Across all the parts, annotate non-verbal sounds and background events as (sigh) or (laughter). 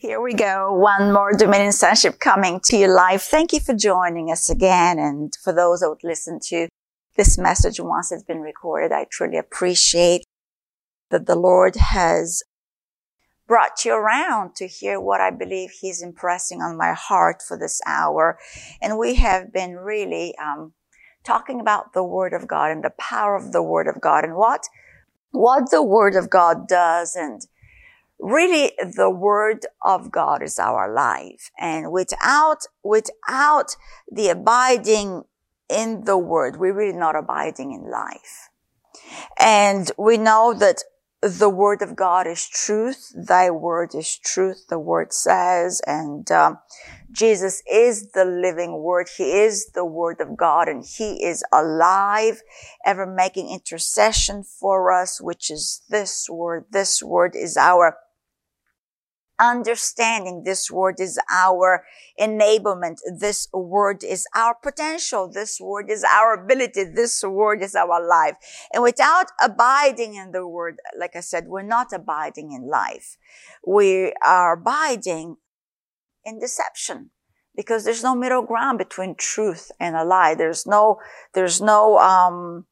Here we go. One more Dominion Sonship coming to you live. Thank you for joining us again. And for those that would listen to this message once it's been recorded, I truly appreciate that the Lord has brought you around to hear what I believe He's impressing on my heart for this hour. And we have been really, um, talking about the Word of God and the power of the Word of God and what, what the Word of God does and really the word of God is our life. And without, without the abiding in the word, we're really not abiding in life. And we know that the word of God is truth. Thy word is truth. The word says, and um, Jesus is the living word. He is the word of God and he is alive, ever making intercession for us, which is this word. This word is our understanding. This word is our enablement. This word is our potential. This word is our ability. This word is our life. And without abiding in the word, like I said, we're not abiding in life. We are abiding in deception because there's no middle ground between truth and a lie. There's no, there's no, um,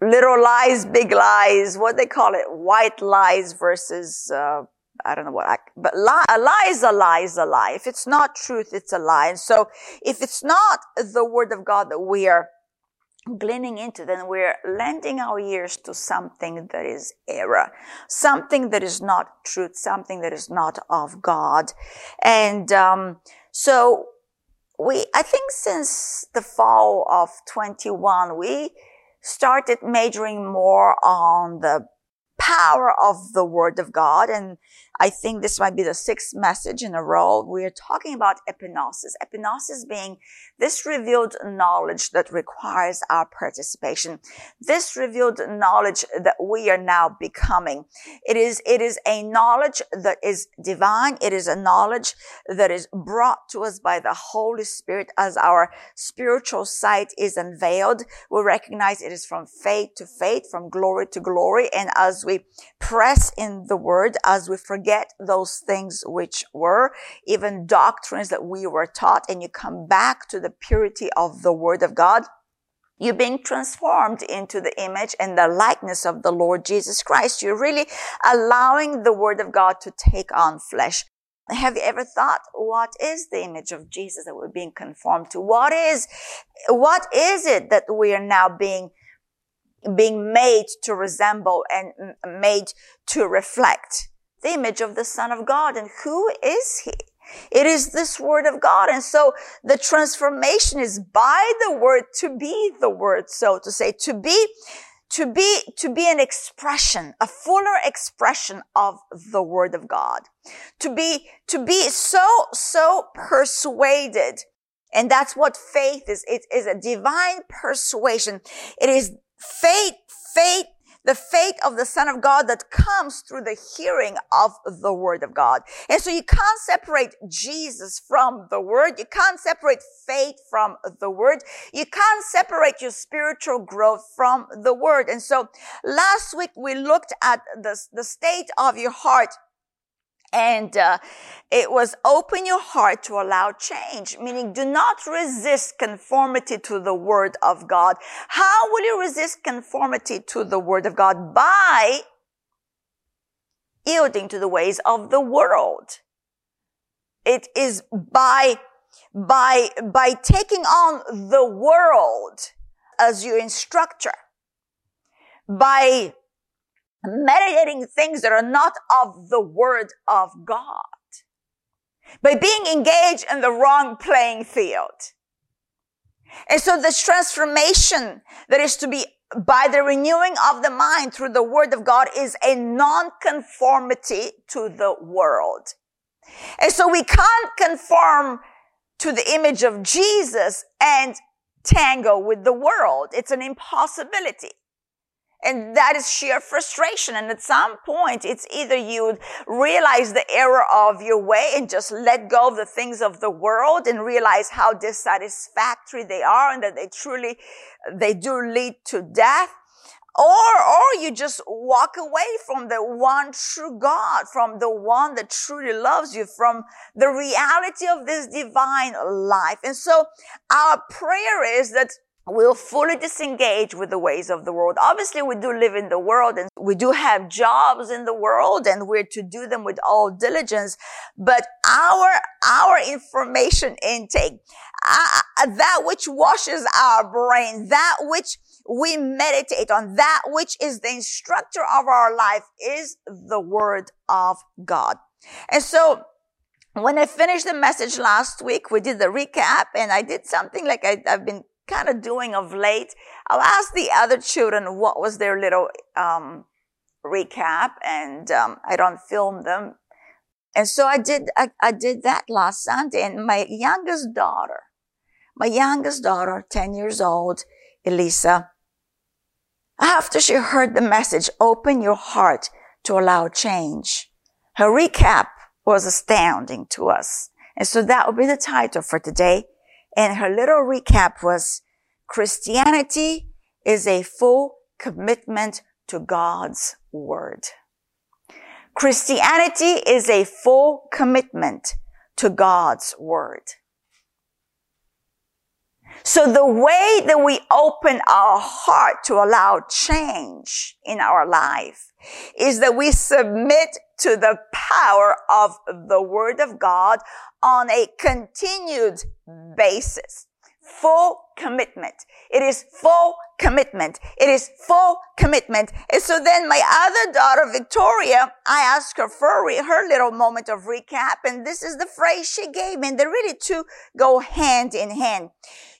little lies, big lies, what they call it, white lies versus, uh, I don't know what, I, but lie, a lie is a lie is a lie. If it's not truth, it's a lie. And so if it's not the word of God that we are gleaning into, then we're lending our ears to something that is error, something that is not truth, something that is not of God. And, um, so we, I think since the fall of 21, we, started majoring more on the power of the word of God. And I think this might be the sixth message in a row. We are talking about epignosis. Epignosis being this revealed knowledge that requires our participation. This revealed knowledge that we are now becoming. It is, it is a knowledge that is divine. It is a knowledge that is brought to us by the Holy Spirit as our spiritual sight is unveiled. We recognize it is from faith to faith, from glory to glory. And as we press in the word, as we forget those things which were, even doctrines that we were taught, and you come back to the purity of the word of God, you're being transformed into the image and the likeness of the Lord Jesus Christ. You're really allowing the word of God to take on flesh. Have you ever thought, what is the image of Jesus that we're being conformed to? What is, what is it that we are now being being made to resemble and made to reflect the image of the Son of God. And who is He? It is this word of God. And so the transformation is by the word to be the word, so to say, to be, to be, to be an expression, a fuller expression of the word of God. To be, to be so, so persuaded. And that's what faith is. It is a divine persuasion. It is faith, faith, the faith of the Son of God that comes through the hearing of the Word of God. And so you can't separate Jesus from the Word. You can't separate faith from the Word. You can't separate your spiritual growth from the Word. And so last week we looked at the, the state of your heart and uh, it was open your heart to allow change, meaning do not resist conformity to the word of God. How will you resist conformity to the word of God? By yielding to the ways of the world. It is by, by, by taking on the world as your instructor. By meditating things that are not of the word of God. By being engaged in the wrong playing field. And so this transformation that is to be by the renewing of the mind through the word of God is a non-conformity to the world. And so we can't conform to the image of Jesus and tango with the world. It's an impossibility. And that is sheer frustration. And at some point, it's either you realize the error of your way and just let go of the things of the world and realize how dissatisfactory they are and that they truly, they do lead to death. or, or you just walk away from the one true God, from the one that truly loves you, from the reality of this divine life. And so our prayer is that we'll fully disengage with the ways of the world. Obviously, we do live in the world and we do have jobs in the world and we're to do them with all diligence. But our, our information intake, uh, that which washes our brain, that which we meditate on that which is the instructor of our life is the word of God. And so when I finished the message last week, we did the recap and I did something like I, have been kind of doing of late. I'll ask the other children what was their little, um, recap and, um, I don't film them. And so I did, I, I did that last Sunday and my youngest daughter, my youngest daughter, 10 years old, Elisa, after she heard the message, open your heart to allow change. Her recap was astounding to us. And so that will be the title for today. And her little recap was Christianity is a full commitment to God's word. Christianity is a full commitment to God's word. So the way that we open our heart to allow change in our life is that we submit to the power of the word of God on a continued basis full commitment. It is full commitment. It is full commitment. And so then my other daughter, Victoria, I asked her for her little moment of recap. And this is the phrase she gave me. And they really two go hand in hand.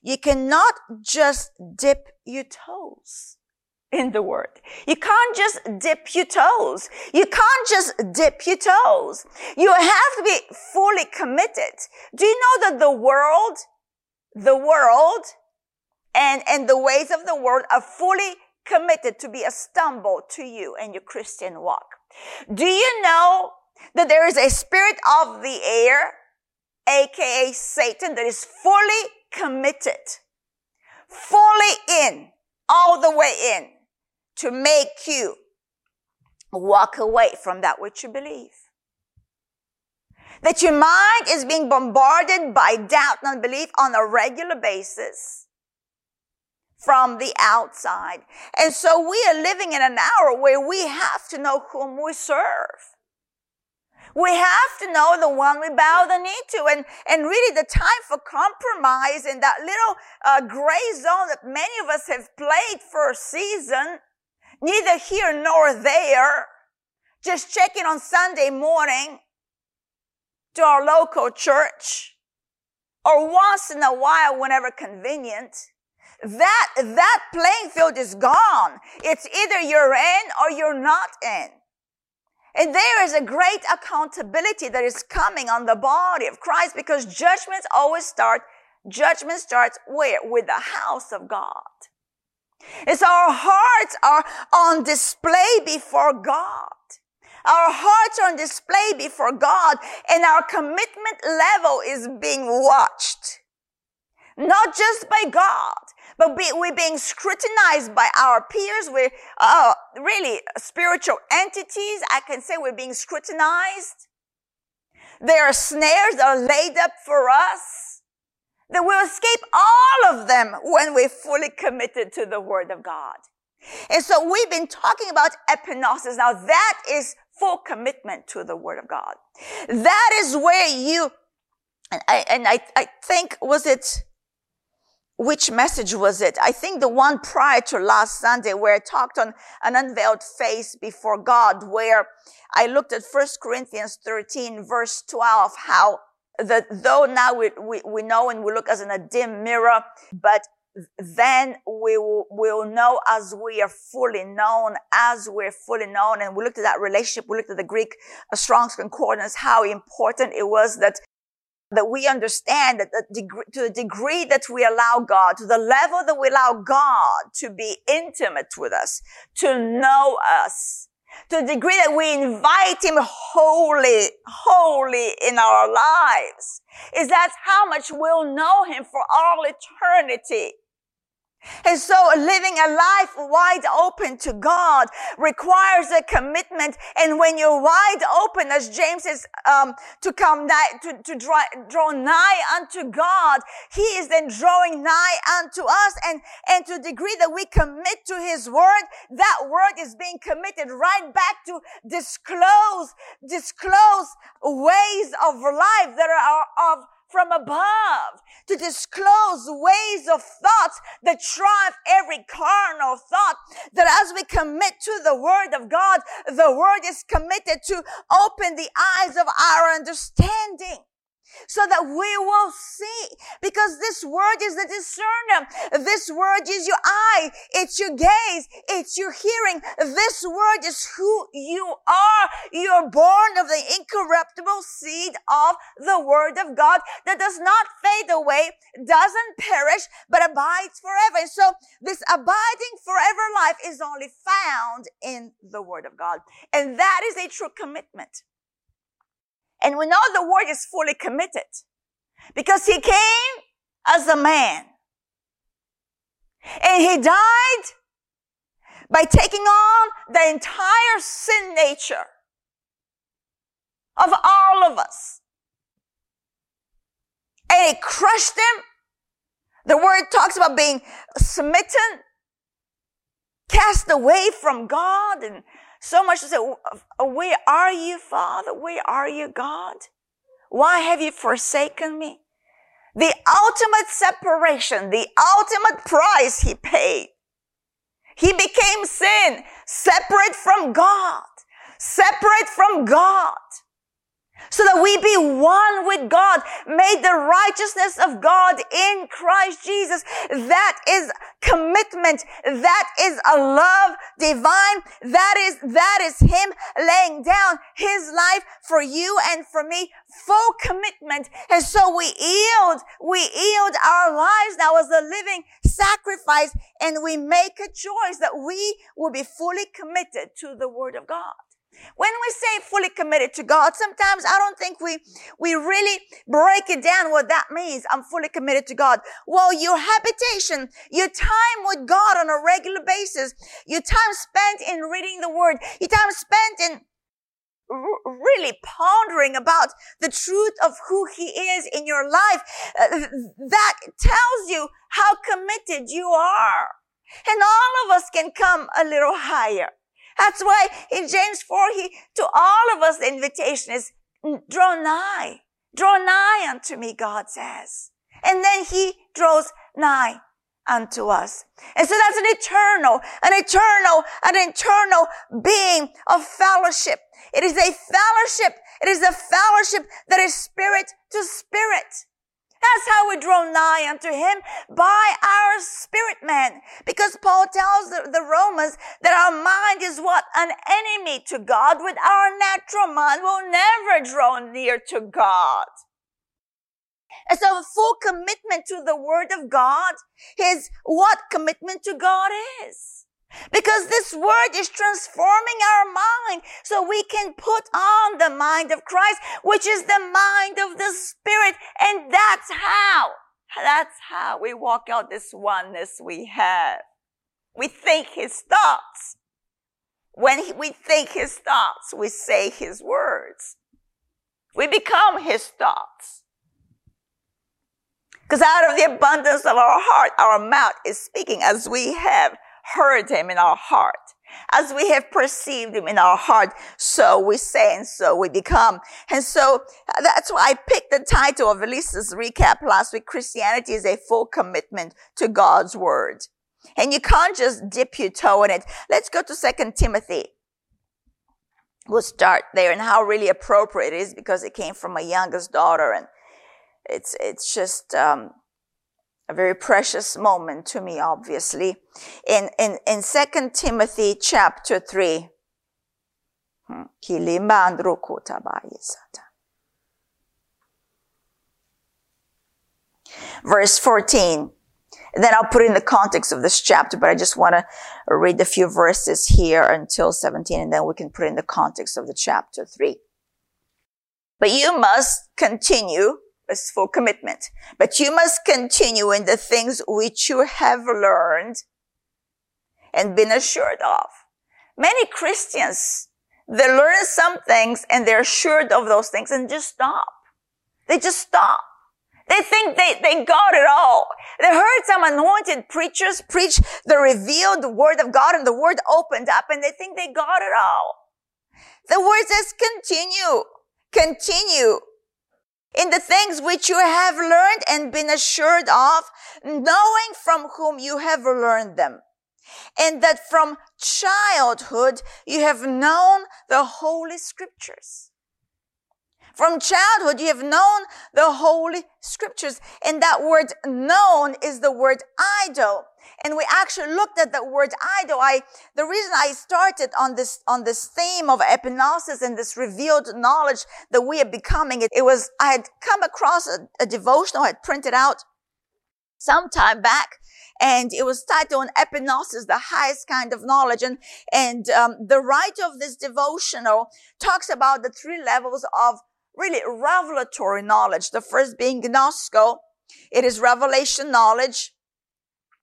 You cannot just dip your toes in the word. You can't just dip your toes. You can't just dip your toes. You have to be fully committed. Do you know that the world the world and, and the ways of the world are fully committed to be a stumble to you and your Christian walk. Do you know that there is a spirit of the air, aka Satan, that is fully committed, fully in, all the way in to make you walk away from that which you believe? That your mind is being bombarded by doubt and unbelief on a regular basis from the outside. And so we are living in an hour where we have to know whom we serve. We have to know the one we bow the knee to. And, and really the time for compromise in that little uh, gray zone that many of us have played for a season, neither here nor there, just checking on Sunday morning, to our local church or once in a while whenever convenient, that, that playing field is gone. It's either you're in or you're not in. And there is a great accountability that is coming on the body of Christ because judgments always start, judgment starts where? With the house of God. It's our hearts are on display before God. Our hearts are on display before God and our commitment level is being watched. Not just by God, but be, we're being scrutinized by our peers. We're uh, really spiritual entities. I can say we're being scrutinized. There are snares that are laid up for us that we'll escape all of them when we're fully committed to the word of God. And so we've been talking about epignosis. Now that is full commitment to the word of God. That is where you, and I, and I, I think, was it, which message was it? I think the one prior to last Sunday where I talked on an unveiled face before God, where I looked at 1 Corinthians 13 verse 12, how that though now we, we, we know and we look as in a dim mirror, but then we will, will know as we are fully known, as we're fully known. And we looked at that relationship. We looked at the Greek uh, Strong's Concordance, how important it was that that we understand that the degree, to the degree that we allow God, to the level that we allow God to be intimate with us, to know us, to the degree that we invite Him wholly, wholly in our lives, is that's how much we'll know Him for all eternity. And so living a life wide open to God requires a commitment. And when you're wide open, as James says, um, to come nigh, to, to draw, draw nigh unto God, He is then drawing nigh unto us. And, and to the degree that we commit to His word, that word is being committed right back to disclose, disclose ways of life that are of from above to disclose ways of thoughts that drive every carnal thought that as we commit to the word of God, the word is committed to open the eyes of our understanding so that we will see because this word is the discerner. This word is your eye. It's your gaze. It's your hearing. This word is who you are. You're born of the incorruptible seed of the word of God that does not fade away, doesn't perish, but abides forever. And so this abiding forever life is only found in the word of God. And that is a true commitment. And we know the word is fully committed because he came as a man and he died by taking on the entire sin nature of all of us. And it crushed him. The word talks about being smitten, cast away from God and so much to say, uh, where are you, Father? Where are you, God? Why have you forsaken me? The ultimate separation, the ultimate price he paid. He became sin, separate from God, separate from God so that we be one with God, made the righteousness of God in Christ Jesus. That is commitment. That is a love divine. That is, that is Him laying down His life for you and for me. Full commitment. And so we yield, we yield our lives now as a living sacrifice and we make a choice that we will be fully committed to the Word of God. When we say fully committed to God, sometimes I don't think we, we really break it down what that means. I'm fully committed to God. Well, your habitation, your time with God on a regular basis, your time spent in reading the word, your time spent in really pondering about the truth of who he is in your life, uh, that tells you how committed you are. And all of us can come a little higher. That's why in James 4, he, to all of us, the invitation is mm, draw nigh. Draw nigh unto me, God says. And then he draws nigh unto us. And so that's an eternal, an eternal, an eternal being of fellowship. It is a fellowship. It is a fellowship that is spirit to spirit. That's how we draw nigh unto him by our spirit man. Because Paul tells the, Romans that our mind is what? An enemy to God. With our natural mind, we'll never draw near to God. And so full commitment to the word of God is what commitment to God is. Because this word is transforming our mind so we can put on the mind of Christ, which is the mind of the Spirit. And that's how, that's how we walk out this oneness we have. We think His thoughts. When we think His thoughts, we say His words. We become His thoughts. Because out of the abundance of our heart, our mouth is speaking as we have heard him in our heart. As we have perceived him in our heart, so we say and so we become. And so that's why I picked the title of Elisa's recap last week. Christianity is a full commitment to God's word. And you can't just dip your toe in it. Let's go to Second Timothy. We'll start there and how really appropriate it is because it came from my youngest daughter and it's, it's just, um, a very precious moment to me, obviously. In, in, in 2 Timothy chapter 3, hmm, verse 14. And then I'll put in the context of this chapter, but I just want to read a few verses here until 17, and then we can put in the context of the chapter 3. But you must continue is full commitment. But you must continue in the things which you have learned and been assured of. Many Christians, they learn some things and they're assured of those things and just stop. They just stop. They think they, they got it all. They heard some anointed preachers preach the revealed word of God and the word opened up and they think they got it all. The word says continue, continue in the things which you have learned and been assured of, knowing from whom you have learned them. And that from childhood you have known the holy scriptures from childhood, you have known the Holy Scriptures. And that word known is the word idol. And we actually looked at the word idol. I, the reason I started on this, on this theme of epignosis and this revealed knowledge that we are becoming, it, it was, I had come across a, a devotional I had printed out some time back and it was titled "Epignosis: the highest kind of knowledge and and um, the writer of this devotional talks about the three levels of really revelatory knowledge. The first being gnosko. It is revelation knowledge.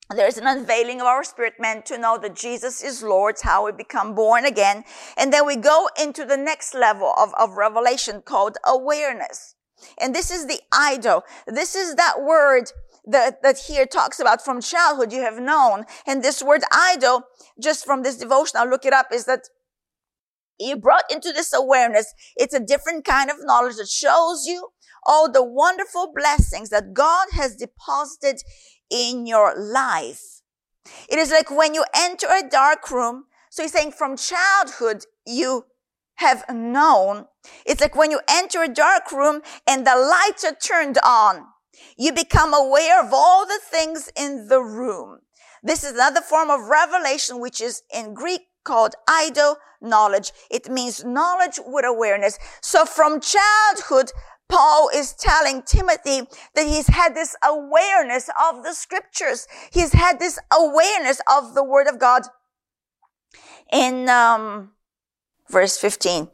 There's an unveiling of our spirit man to know that Jesus is Lord, how we become born again. And then we go into the next level of, of revelation called awareness. And this is the idol. This is that word that, that here talks about from childhood you have known. And this word idol, just from this devotion, I'll look it up, is that you brought into this awareness. It's a different kind of knowledge that shows you all the wonderful blessings that God has deposited in your life. It is like when you enter a dark room. So he's saying from childhood, you have known. It's like when you enter a dark room and the lights are turned on. You become aware of all the things in the room. This is another form of revelation, which is in Greek called idol knowledge. It means knowledge with awareness. So from childhood, Paul is telling Timothy that he's had this awareness of the scriptures. He's had this awareness of the word of God. In um, verse 15,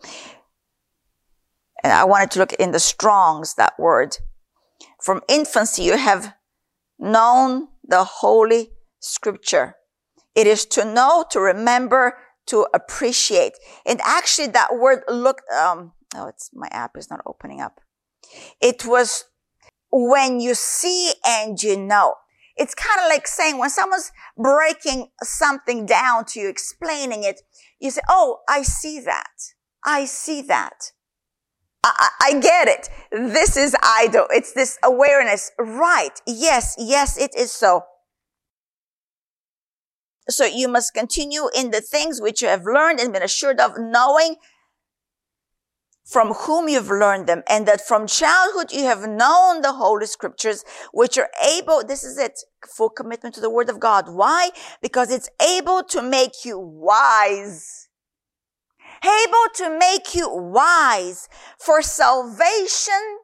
and I wanted to look in the Strongs, that word. From infancy, you have known the holy scripture it is to know, to remember, to appreciate. And actually that word look, um, oh, it's, my app is not opening up. It was when you see and you know. It's kind of like saying when someone's breaking something down to you, explaining it, you say, Oh, I see that. I see that. I, I, get it. This is idol. It's this awareness. Right. Yes. Yes, it is so. So you must continue in the things which you have learned and been assured of knowing from whom you've learned them and that from childhood you have known the holy scriptures which are able, this is it, full commitment to the word of God. Why? Because it's able to make you wise. Able to make you wise for salvation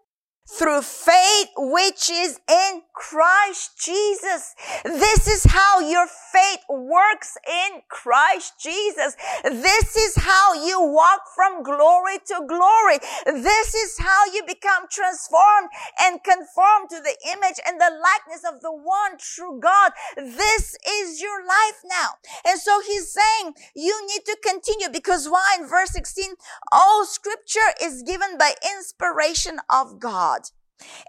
through faith which is in Christ Jesus. This is how your faith works in Christ Jesus. This is how you walk from glory to glory. This is how you become transformed and conformed to the image and the likeness of the one true God. This is your life now. And so he's saying you need to continue because why in verse 16, all scripture is given by inspiration of God.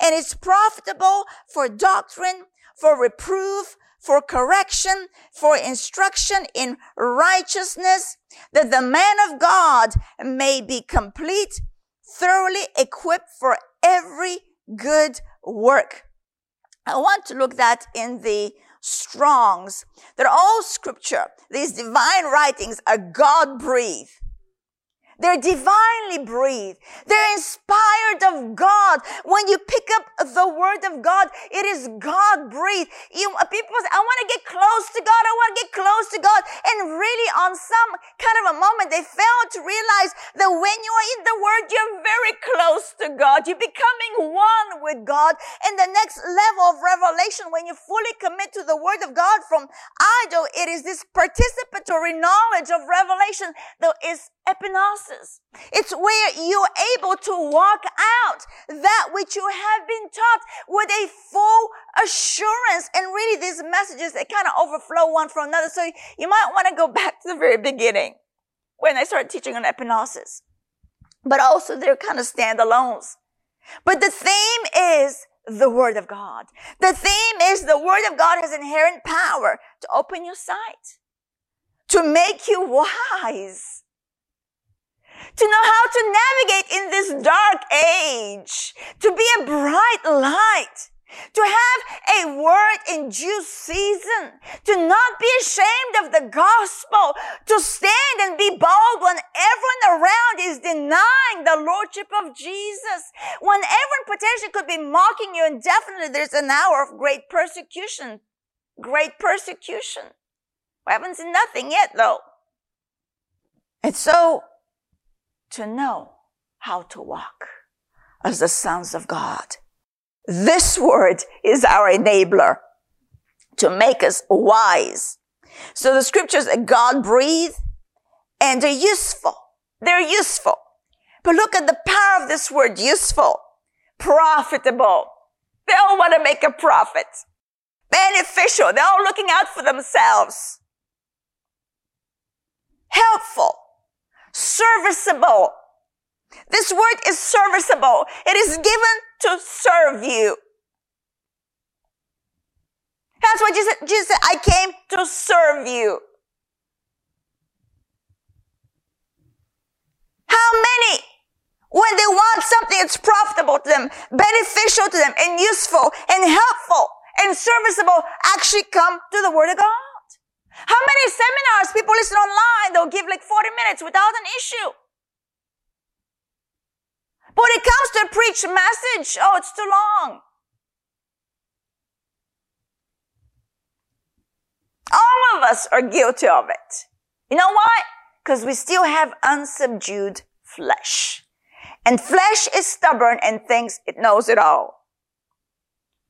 And it's profitable for doctrine, for reproof, for correction, for instruction in righteousness, that the man of God may be complete, thoroughly equipped for every good work. I want to look that in the Strongs, that all scripture, these divine writings are God breathed. They're divinely breathed. They're inspired of God. When you pick up the word of God, it is God breathed. You, uh, people say, I want to get close to God. I want to get close to God. And really on some kind of a moment, they fail to realize that when you are in the word, you're very close to God. You're becoming one with God. And the next level of revelation, when you fully commit to the word of God from idol, it is this participatory knowledge of revelation that is epignosis. It's where you're able to walk out that which you have been taught with a full assurance. And really these messages, they kind of overflow one from another. So you might want to go (laughs) back to the very beginning when I started teaching on epignosis. But also they're kind of standalones. But the theme is the Word of God. The theme is the Word of God has inherent power to open your sight, to make you (laughs) wise, to know how to navigate in this dark age, to be a bright light, to have a word in due season, to not be ashamed of the gospel, to stand and be bold when everyone around is denying the lordship of Jesus, when everyone potentially could be mocking you indefinitely, there's an hour of great persecution. Great persecution. We haven't seen nothing yet though. And so, to know how to walk as the sons of God this word is our enabler to make us wise. So the scriptures that God breathed and they're useful. They're useful. But look at the power of this word, useful, profitable. They all want to make a profit. Beneficial. They're all looking out for themselves. Helpful. Serviceable. This word is serviceable. It is given to serve you. That's what Jesus, Jesus said. I came to serve you. How many, when they want something that's profitable to them, beneficial to them, and useful, and helpful, and serviceable, actually come to the Word of God? How many seminars people listen online, they'll give like 40 minutes without an issue. But when it comes to a preached message, oh, it's too long. All of us are guilty of it. You know why? Because we still have unsubdued flesh. And flesh is stubborn and thinks it knows it all.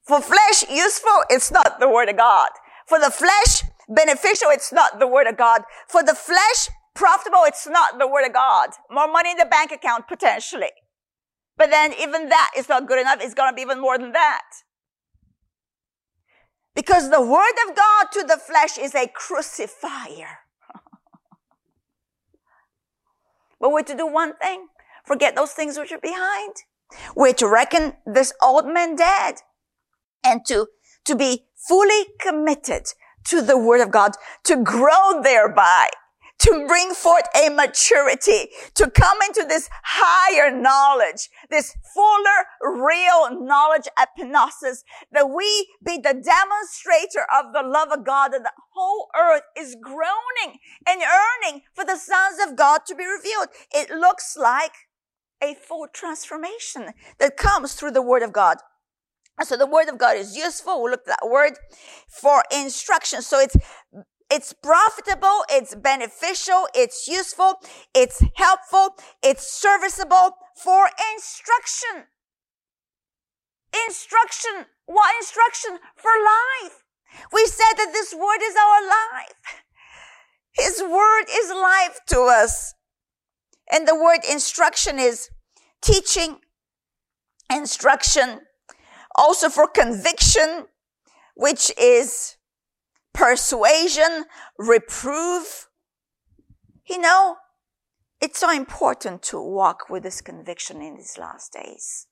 For flesh useful, it's not the word of God. For the flesh beneficial, it's not the word of God. For the flesh profitable, it's not the word of God. More money in the bank account potentially. But then even that is not good enough. It's going to be even more than that. Because the word of God to the flesh is a crucifier. (laughs) but we're to do one thing. Forget those things which are behind. We're to reckon this old man dead and to, to be fully committed to the word of God, to grow thereby to bring forth a maturity, to come into this higher knowledge, this fuller, real knowledge at epignosis, that we be the demonstrator of the love of God and the whole earth is groaning and yearning for the sons of God to be revealed. It looks like a full transformation that comes through the word of God. So the word of God is useful. We look at that word for instruction. So it's it's profitable, it's beneficial, it's useful, it's helpful, it's serviceable for instruction. Instruction. What instruction? For life. We said that this word is our life. His word is life to us. And the word instruction is teaching, instruction, also for conviction, which is persuasion, reproof. You know, it's so important to walk with this conviction in these last days.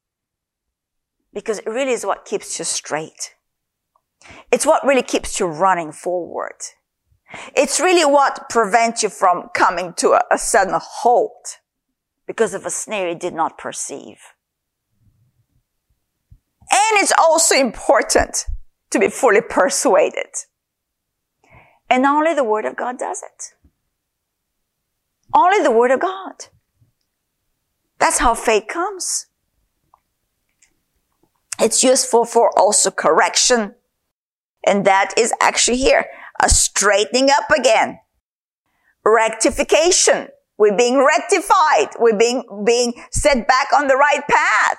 Because it really is what keeps you straight. It's what really keeps you running forward. It's really what prevents you from coming to a, a sudden halt because of a snare you did not perceive. And it's also important to be fully persuaded. And only the Word of God does it. Only the Word of God. That's how faith comes. It's useful for also correction. And that is actually here. A straightening up again. Rectification. We're being rectified. We're being, being set back on the right path.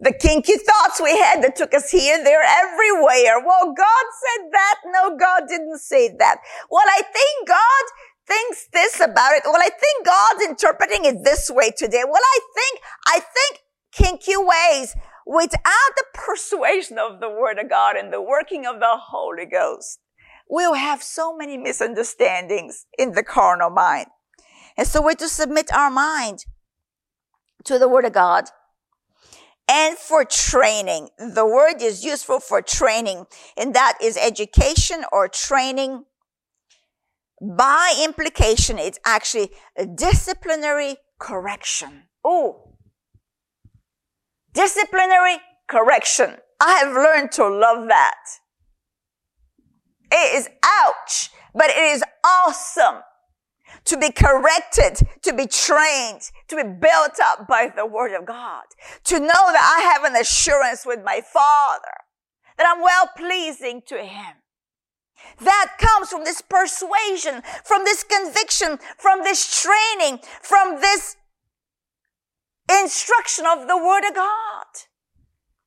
The kinky thoughts we had that took us here, there, everywhere. Well, God said that. No, God didn't say that. Well, I think God thinks this about it. Well, I think God's interpreting it this way today. Well, I think, I think kinky ways without the persuasion of the word of God and the working of the Holy Ghost. We'll have so many misunderstandings in the carnal mind. And so we're to submit our mind to the word of God and for training. The word is useful for training, and that is education or training. By implication, it's actually a disciplinary correction. Oh, disciplinary correction. I have learned to love that. It is ouch, but it is awesome to be corrected, to be trained, to be built up by the word of God, to know that I have an assurance with my father, that I'm well pleasing to him. That comes from this persuasion, from this conviction, from this training, from this instruction of the word of God.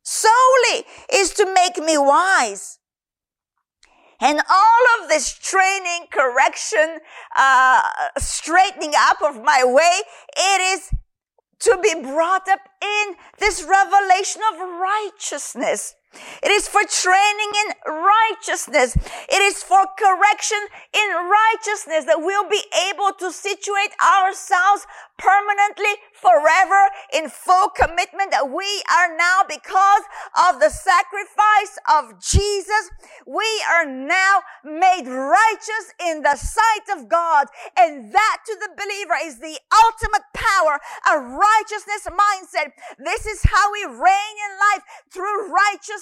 Solely is to make me wise. And all of this training, correction, uh, straightening up of my way, it is to be brought up in this revelation of righteousness. It is for training in righteousness. It is for correction in righteousness that we'll be able to situate ourselves permanently, forever, in full commitment that we are now because of the sacrifice of Jesus. We are now made righteous in the sight of God. And that to the believer is the ultimate power, a righteousness mindset. This is how we reign in life through righteousness,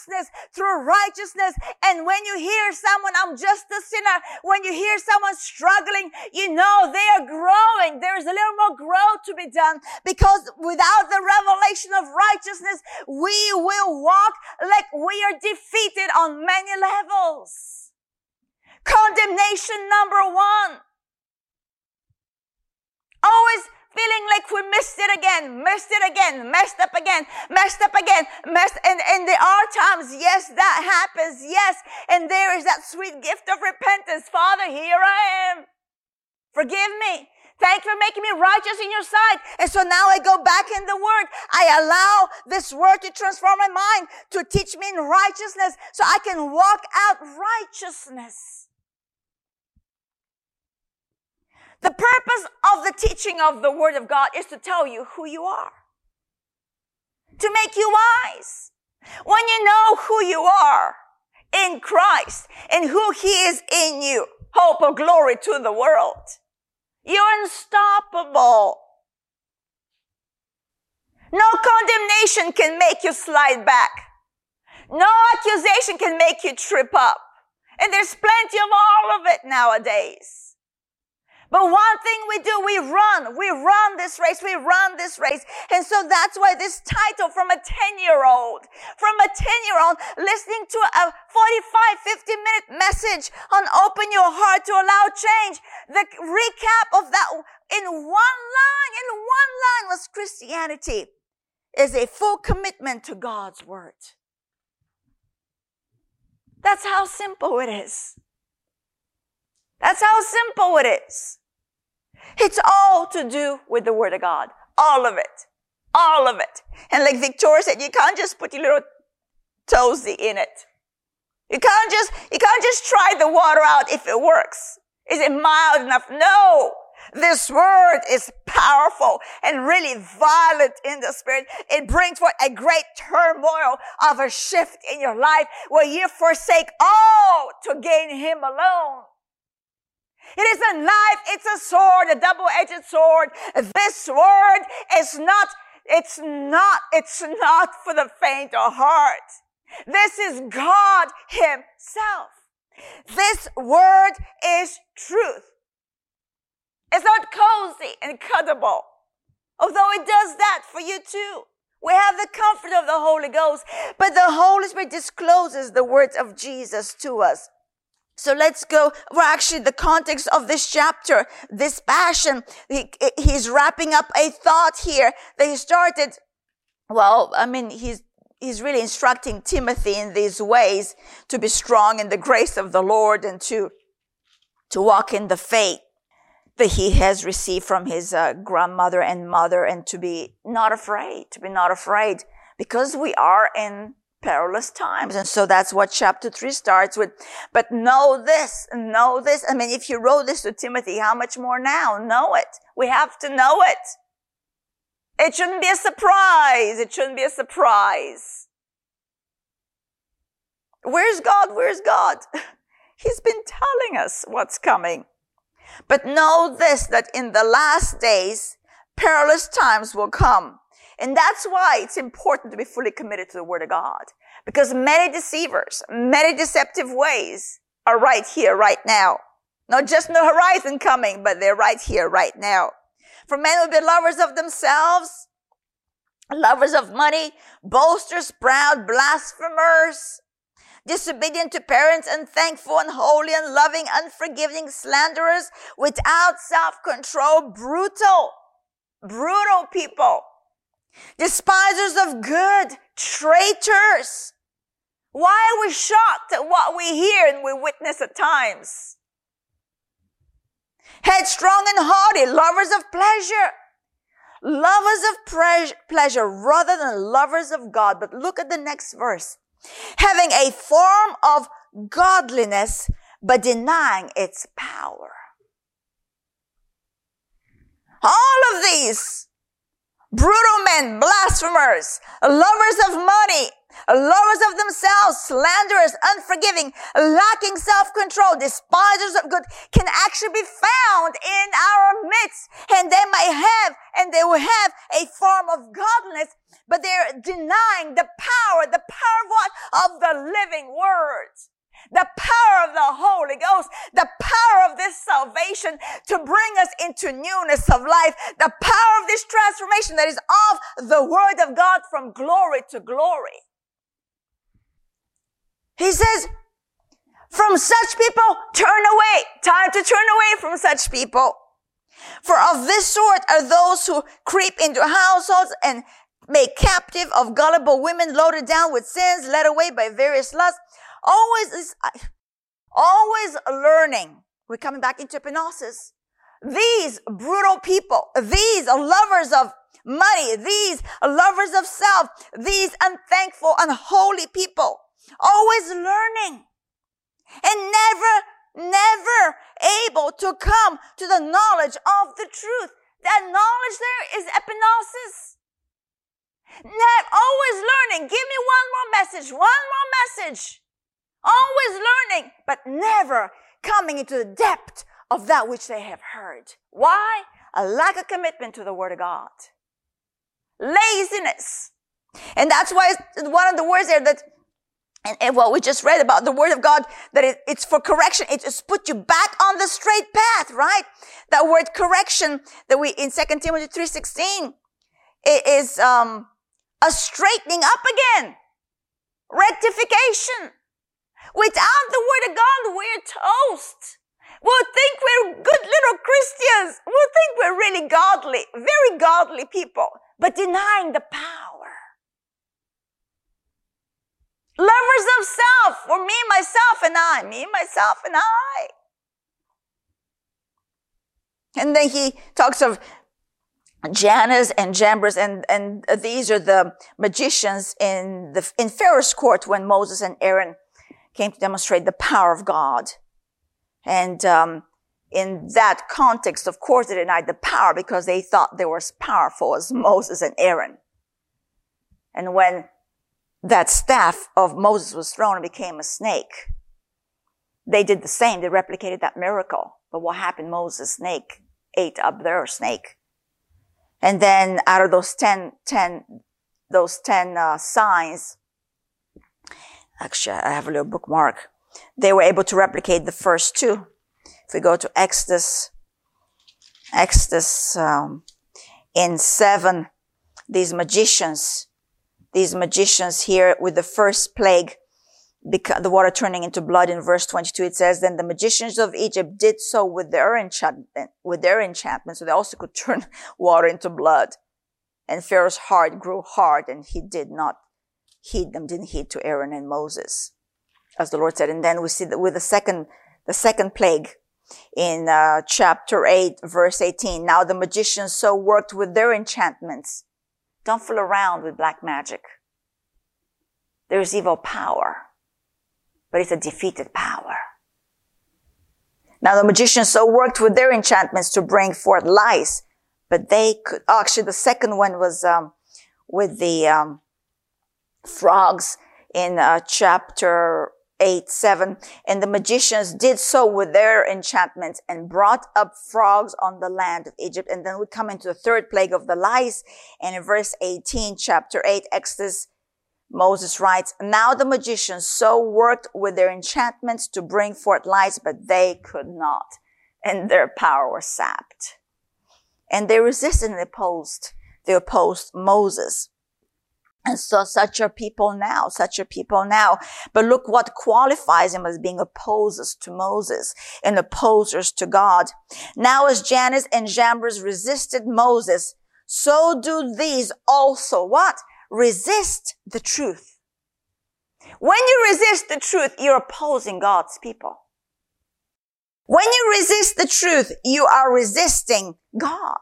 through righteousness. And when you hear someone, I'm just a sinner, when you hear someone struggling, you know they are growing. There is a little more growth to be done because without the revelation of righteousness, we will walk like we are defeated on many levels. Condemnation number one. Always feeling like we missed it again, missed it again, messed up again, messed up again, messed, and, and there are times, yes, that happens, yes, and there is that sweet gift of repentance. Father, here I am. Forgive me. Thank you for making me righteous in your sight. And so now I go back in the word. I allow this word to transform my mind, to teach me in righteousness so I can walk out righteousness. The purpose of the teaching of the word of God is to tell you who you are. To make you wise. When you know who you are in Christ and who he is in you, hope of glory to the world you're unstoppable. No condemnation can make you slide back. No accusation can make you trip up. And there's plenty of all of it nowadays. But one thing we do, we run. We run this race. We run this race. And so that's why this title from a 10 year old, from a 10 year old listening to a 45, 50 minute message on open your heart to allow change. The recap of that in one line, in one line was Christianity is a full commitment to God's word. That's how simple it is. That's how simple it is. It's all to do with the Word of God. All of it. All of it. And like Victoria said, you can't just put your little toesy in it. You can't just, you can't just try the water out if it works. Is it mild enough? No. This word is powerful and really violent in the spirit. It brings forth a great turmoil of a shift in your life where you forsake all to gain him alone. It is a knife, it's a sword, a double-edged sword. This word is not, it's not, it's not for the faint of heart. This is God Himself. This word is truth. It's not cozy and cuddable, although it does that for you too. We have the comfort of the Holy Ghost, but the Holy Spirit discloses the words of Jesus to us. So let's go. Well, actually, the context of this chapter, this passion, he, he's wrapping up a thought here that he started. Well, I mean, he's, he's really instructing Timothy in these ways to be strong in the grace of the Lord and to, to walk in the faith that he has received from his uh, grandmother and mother and to be not afraid, to be not afraid because we are in perilous times. And so that's what chapter three starts with. But know this, know this. I mean, if you wrote this to Timothy, how much more now? Know it. We have to know it. It shouldn't be a surprise. It shouldn't be a surprise. Where's God? Where's God? (laughs) He's been telling us what's coming. But know this, that in the last days, perilous times will come. And that's why it's important to be fully committed to the Word of God. Because many deceivers, many deceptive ways are right here, right now. Not just the horizon coming, but they're right here, right now. For men will be lovers of themselves, lovers of money, boasters, proud, blasphemers, disobedient to parents, unthankful, unholy, unloving, unforgiving, slanderers, without self-control, brutal, brutal people despisers of good, traitors. Why are we shocked at what we hear and we witness at times? Headstrong and haughty, lovers of pleasure. Lovers of pre- pleasure rather than lovers of God. But look at the next verse. Having a form of godliness, but denying its power. All of these brutal men, blasphemers, lovers of money, lovers of themselves, slanderers, unforgiving, lacking self-control, despisers of good can actually be found in our midst. And they might have, and they will have a form of godliness, but they're denying the power, the power of what? Of the living words the power of the Holy Ghost, the power of this salvation to bring us into newness of life, the power of this transformation that is of the Word of God from glory to glory. He says, from such people, turn away. Time to turn away from such people. For of this sort are those who creep into households and make captive of gullible women loaded down with sins, led away by various lusts Always is, always learning. We're coming back into epignosis. These brutal people, these lovers of money, these lovers of self, these unthankful, unholy people, always learning and never, never able to come to the knowledge of the truth. That knowledge there is epignosis. Not always learning. Give me one more message, one more message. Always learning, but never coming into the depth of that which they have heard. Why? A lack of commitment to the Word of God. Laziness. And that's why one of the words there that, and, and what we just read about the Word of God, that it, it's for correction. It's put you back on the straight path, right? That word correction that we, in 2 Timothy 3.16, it is, um, a straightening up again. Rectification. Without the word of God, we're toast. We'll think we're good little Christians. We'll think we're really godly, very godly people, but denying the power. Lovers of self, for me, myself, and I, me, myself, and I. And then he talks of Jannes and Jambres, and, and these are the magicians in the, in Pharaoh's court when Moses and Aaron came to demonstrate the power of God. And um, in that context, of course, they denied the power because they thought they were as powerful as Moses and Aaron. And when that staff of Moses was thrown and became a snake, they did the same. They replicated that miracle. But what happened? Moses' snake ate up their snake. And then out of those 10, 10 those 10 uh, signs, Actually, I have a little bookmark. They were able to replicate the first two. If we go to Exodus, Exodus um, in seven, these magicians, these magicians here with the first plague, because the water turning into blood in verse 22, it says, then the magicians of Egypt did so with their enchantment, with their enchantment. So they also could (laughs) turn water into blood. And Pharaoh's heart grew hard and he did not heed them, didn't heed to Aaron and Moses, as the Lord said. And then we see that with the second, the second plague in uh, chapter 8, verse 18. Now the magicians so worked with their enchantments. Don't fool around with black magic. There's evil power but it's a defeated power. Now the magicians so worked with their enchantments to bring forth lice, but they could, oh, actually the second one was, um, with the, um, frogs in, uh, chapter 8, 7. And the magicians did so with their enchantments and brought up frogs on the land of Egypt. And then we come into the third plague of the lice. And in verse 18, chapter 8, Exodus Moses writes, Now the magicians so worked with their enchantments to bring forth lice, but they could not, and their power was sapped. And they resisted and opposed. They opposed Moses. And so such are people now, such are people now. But look what qualifies them as being opposers to Moses and opposers to God. Now as Jannes and Jambres resisted Moses, so do these also what? resist the truth. When you resist the truth, you're opposing God's people. When you resist the truth, you are resisting God.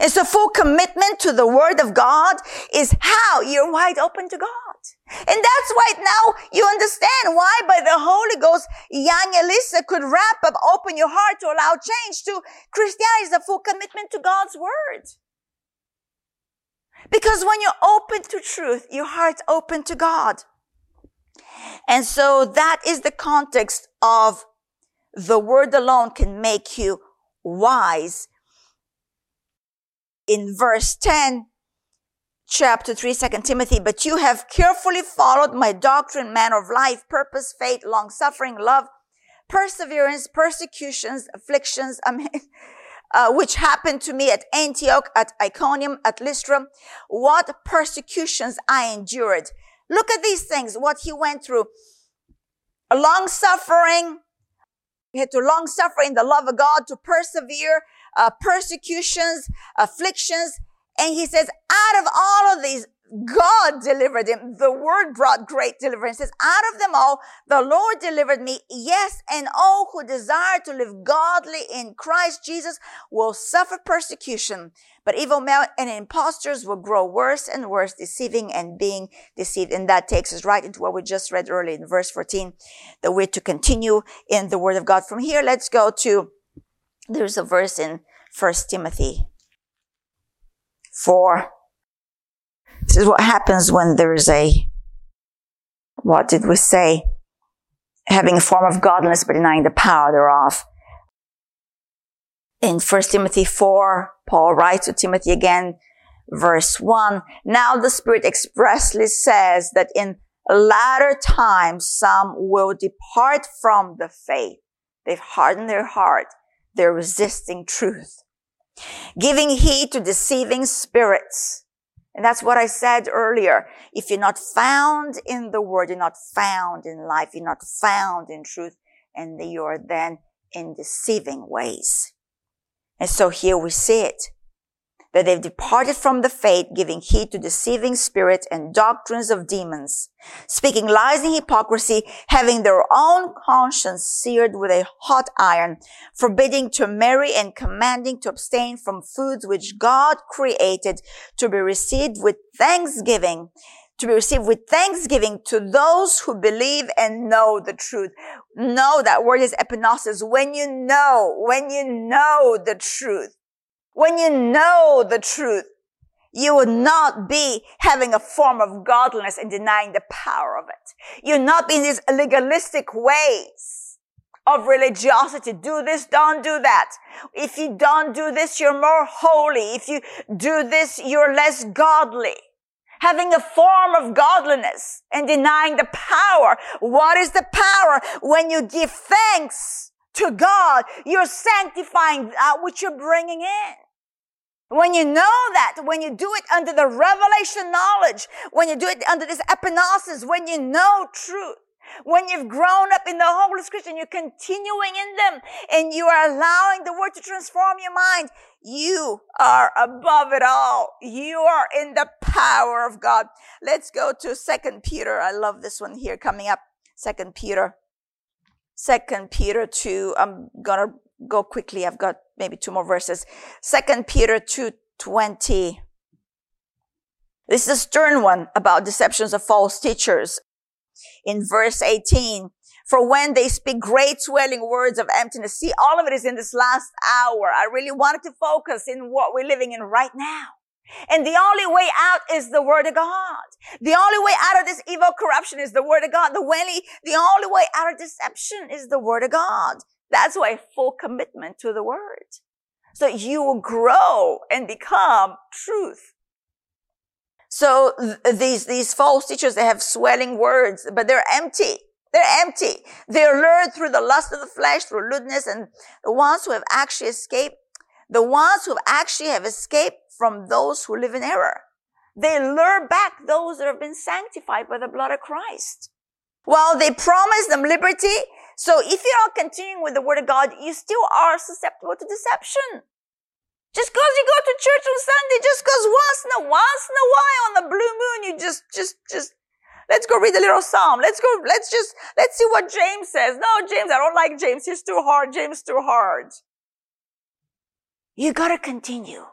And so full commitment to the word of God is how you're wide open to God. And that's why now you understand why by the Holy Ghost, young Elisa could wrap up, open your heart to allow change to Christianity is a full commitment to God's word. Because when you're open to truth, your heart's open to God. And so that is the context of the word alone can make you wise. In verse 10, chapter 3, 2 Timothy, but you have carefully followed my doctrine, manner of life, purpose, faith, long suffering, love, perseverance, persecutions, afflictions. I mean, (laughs) uh, which happened to me at Antioch, at Iconium, at Lystra, what persecutions I endured. Look at these things, what he went through. A long suffering, he had to long suffer in the love of God to persevere, uh, persecutions, afflictions. And he says, out of all of these, God delivered him. The word brought great deliverance. It says, out of them all, the Lord delivered me. Yes, and all who desire to live godly in Christ Jesus will suffer persecution. But evil men and impostors will grow worse and worse, deceiving and being deceived. And that takes us right into what we just read earlier in verse 14, that we're to continue in the word of God. From here, let's go to, there's a verse in First Timothy 4, this is what happens when there is a, what did we say? Having a form of godliness but denying the power thereof. In First Timothy 4, Paul writes to Timothy again, verse 1. Now the Spirit expressly says that in latter times some will depart from the faith. They've hardened their heart. They're resisting truth. Giving heed to deceiving spirits and that's what I said earlier. If you're not found in the word, you're not found in life, you're not found in truth, and you're then in deceiving ways. And so here we see it that they've departed from the faith, giving heed to deceiving spirits and doctrines of demons, speaking lies and hypocrisy, having their own conscience seared with a hot iron, forbidding to marry and commanding to abstain from foods which God created to be received with thanksgiving, to be received with thanksgiving to those who believe and know the truth. Know that word is epignosis. When you know, when you know the truth, when you know the truth, you will not be having a form of godliness and denying the power of it. You'll not be in these legalistic ways of religiosity. Do this, don't do that. If you don't do this, you're more holy. If you do this, you're less godly. Having a form of godliness and denying the power. What is the power? When you give thanks to God, you're sanctifying that which you're bringing in. When you know that, when you do it under the revelation knowledge, when you do it under this epignosis, when you know truth, When you've grown up in the Holy Scripture and you're continuing in them and you are allowing the word to transform your mind, you are above it all. You are in the power of God. Let's go to second Peter. I love this one here coming up. Second Peter. Second Peter 2. I'm gonna go quickly. I've got maybe two more verses. Second Peter 2:20. This is a stern one about deceptions of false teachers. In verse 18, for when they speak great swelling words of emptiness. See, all of it is in this last hour. I really wanted to focus in what we're living in right now. And the only way out is the word of God. The only way out of this evil corruption is the word of God. The only, the only way out of deception is the word of God. That's why full commitment to the word. So you will grow and become truth. So th- these, these false teachers, they have swelling words, but they're empty. They're empty. They're lured through the lust of the flesh, through lewdness, and the ones who have actually escaped, the ones who actually have escaped from those who live in error. They lure back those that have been sanctified by the blood of Christ. While they promise them liberty, so if you're continuing with the word of God, you still are susceptible to deception. Just because you go to church on Sunday, just because once in a once in a while on the blue moon, you just, just, just, let's go read a little psalm. Let's go, let's just, let's see what James says. No, James, I don't like James. He's too hard. James too hard. You gotta continue.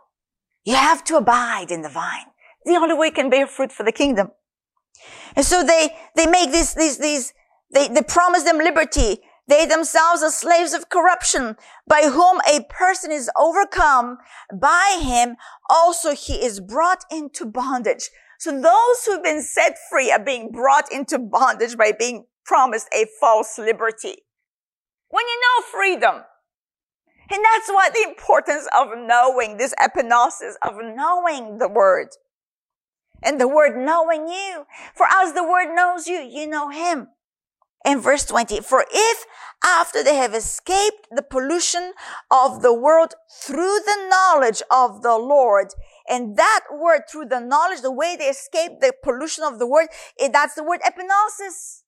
You have to abide in the vine. The only way you can bear fruit for the kingdom. And so they, they make these, these, these, they, they promise them liberty. They themselves are slaves of corruption, by whom a person is overcome. By him also he is brought into bondage. So those who've been set free are being brought into bondage by being promised a false liberty. When you know freedom, and that's what the importance of knowing this epignosis, of knowing the word. And the word knowing you. For as the word knows you, you know him in verse 20. For if after they have escaped the pollution of the world through the knowledge of the Lord, and that word through the knowledge, the way they escape the pollution of the word, eh, that's the word epignosis.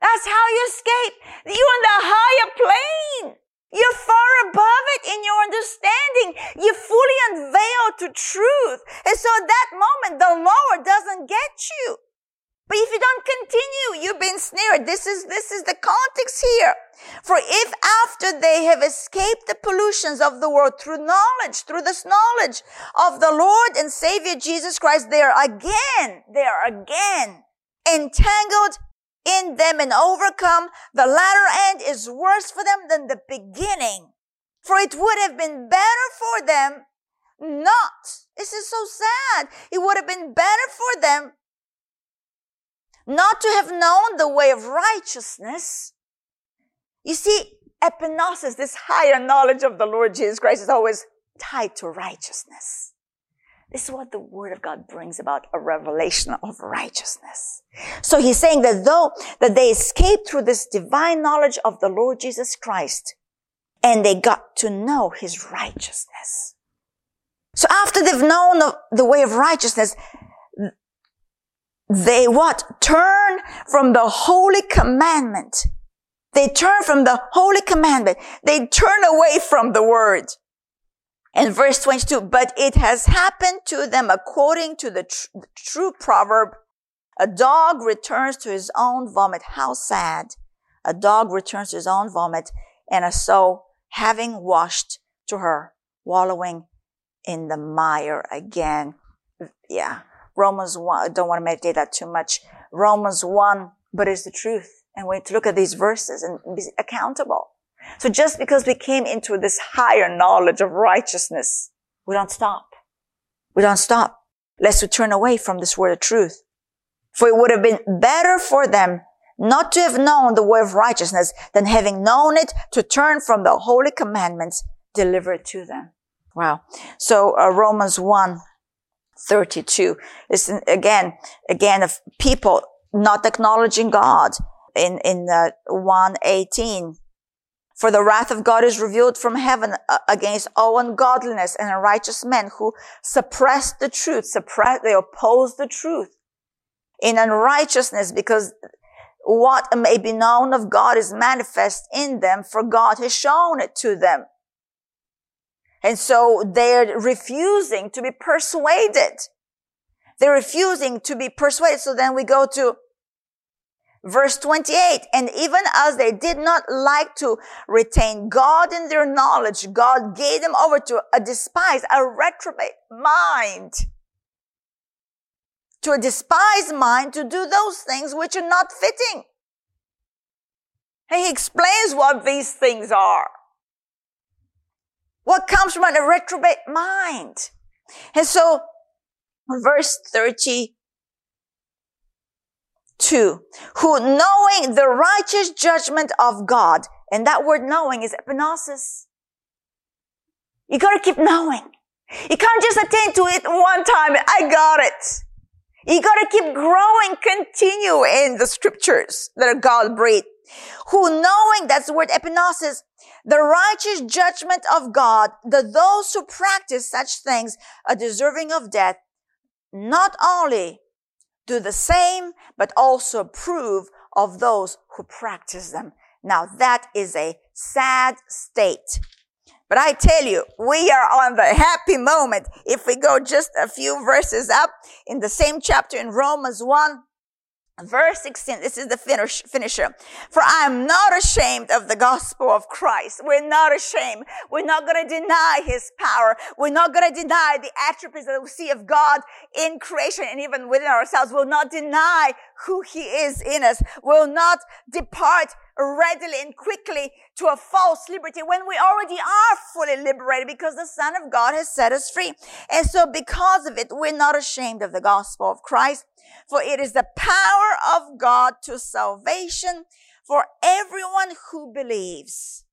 That's how you escape. You're on the higher plane. You're far above it in your understanding. You're fully unveil to truth. And so at that moment, the Lord doesn't get you. But if you don't continue, you've been snared. This is, this is the context here. For if after they have escaped the pollutions of the world through knowledge, through this knowledge of the Lord and Savior Jesus Christ, they are again, they are again entangled in them and overcome, the latter end is worse for them than the beginning. For it would have been better for them not. This is so sad. It would have been better for them not to have known the way of righteousness. You see, epignosis, this higher knowledge of the Lord Jesus Christ is always tied to righteousness. This is what the word of God brings about a revelation of righteousness. So he's saying that though that they escaped through this divine knowledge of the Lord Jesus Christ and they got to know his righteousness. So after they've known the way of righteousness, they what? Turn from the holy commandment. They turn from the holy commandment. They turn away from the word. In verse 22, but it has happened to them according to the, tr- true proverb. A dog returns to his own vomit. How sad. A dog returns to his own vomit and a soul having washed to her, wallowing in the mire again. Yeah. Romans 1, I don't want to meditate that too much. Romans 1, but it's the truth. And we need to look at these verses and be accountable. So just because we came into this higher knowledge of righteousness, we don't stop. We don't stop. Lest we turn away from this word of truth. For it would have been better for them not to have known the way of righteousness than having known it to turn from the holy commandments delivered to them. Wow. So uh, Romans 1, 32 is again, again of people not acknowledging God in, in uh, 118. For the wrath of God is revealed from heaven uh, against all ungodliness and unrighteous men who suppress the truth, suppress, they oppose the truth in unrighteousness because what may be known of God is manifest in them, for God has shown it to them. And so they're refusing to be persuaded. They're refusing to be persuaded. So then we go to verse 28. And even as they did not like to retain God in their knowledge, God gave them over to a despised, a reprobate mind. To a despised mind to do those things which are not fitting. And he explains what these things are. What comes from a reprobate mind? And so, verse 32, who knowing the righteous judgment of God, and that word knowing is epignosis. You gotta keep knowing. You can't just attend to it one time. I got it. You gotta keep growing, continue in the scriptures that are God breathed. Who knowing, that's the word epignosis, the righteous judgment of God, that those who practice such things are deserving of death, not only do the same, but also approve of those who practice them. Now that is a sad state. But I tell you, we are on the happy moment. If we go just a few verses up in the same chapter in Romans 1, Verse 16, this is the finish, finisher. For I am not ashamed of the gospel of Christ. We're not ashamed. We're not going to deny his power. We're not going to deny the attributes that we see of God in creation and even within ourselves. We'll not deny who he is in us. We'll not depart readily and quickly to a false liberty when we already are fully liberated because the Son of God has set us free. And so because of it, we're not ashamed of the gospel of Christ, for it is the power of God to salvation for everyone who believes.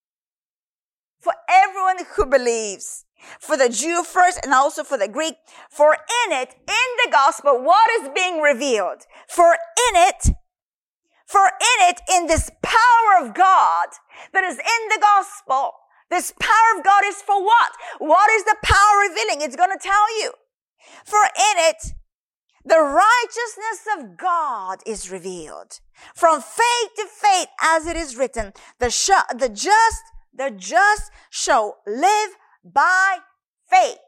For everyone who believes. For the Jew first and also for the Greek. For in it, in the gospel, what is being revealed? For in it, for in it, in this power of God that is in the gospel, this power of God is for what? What is the power revealing? It's going to tell you. For in it, the righteousness of God is revealed. From faith to faith, as it is written, the, sh- the just, the just shall live by faith.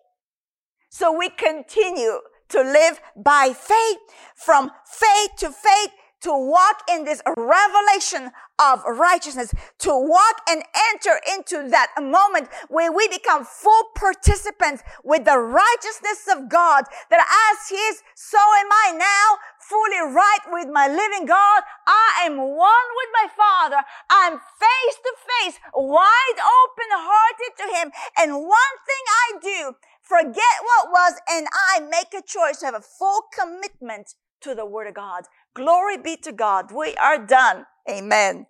So we continue to live by faith from faith to faith to walk in this revelation of righteousness, to walk and enter into that moment where we become full participants with the righteousness of God, that as He is, so am I now, fully right with my living God. I am one with my Father. I'm face to face, wide open hearted to Him. And one thing I do, forget what was, and I make a choice to have a full commitment to the Word of God. Glory be to God. We are done. Amen.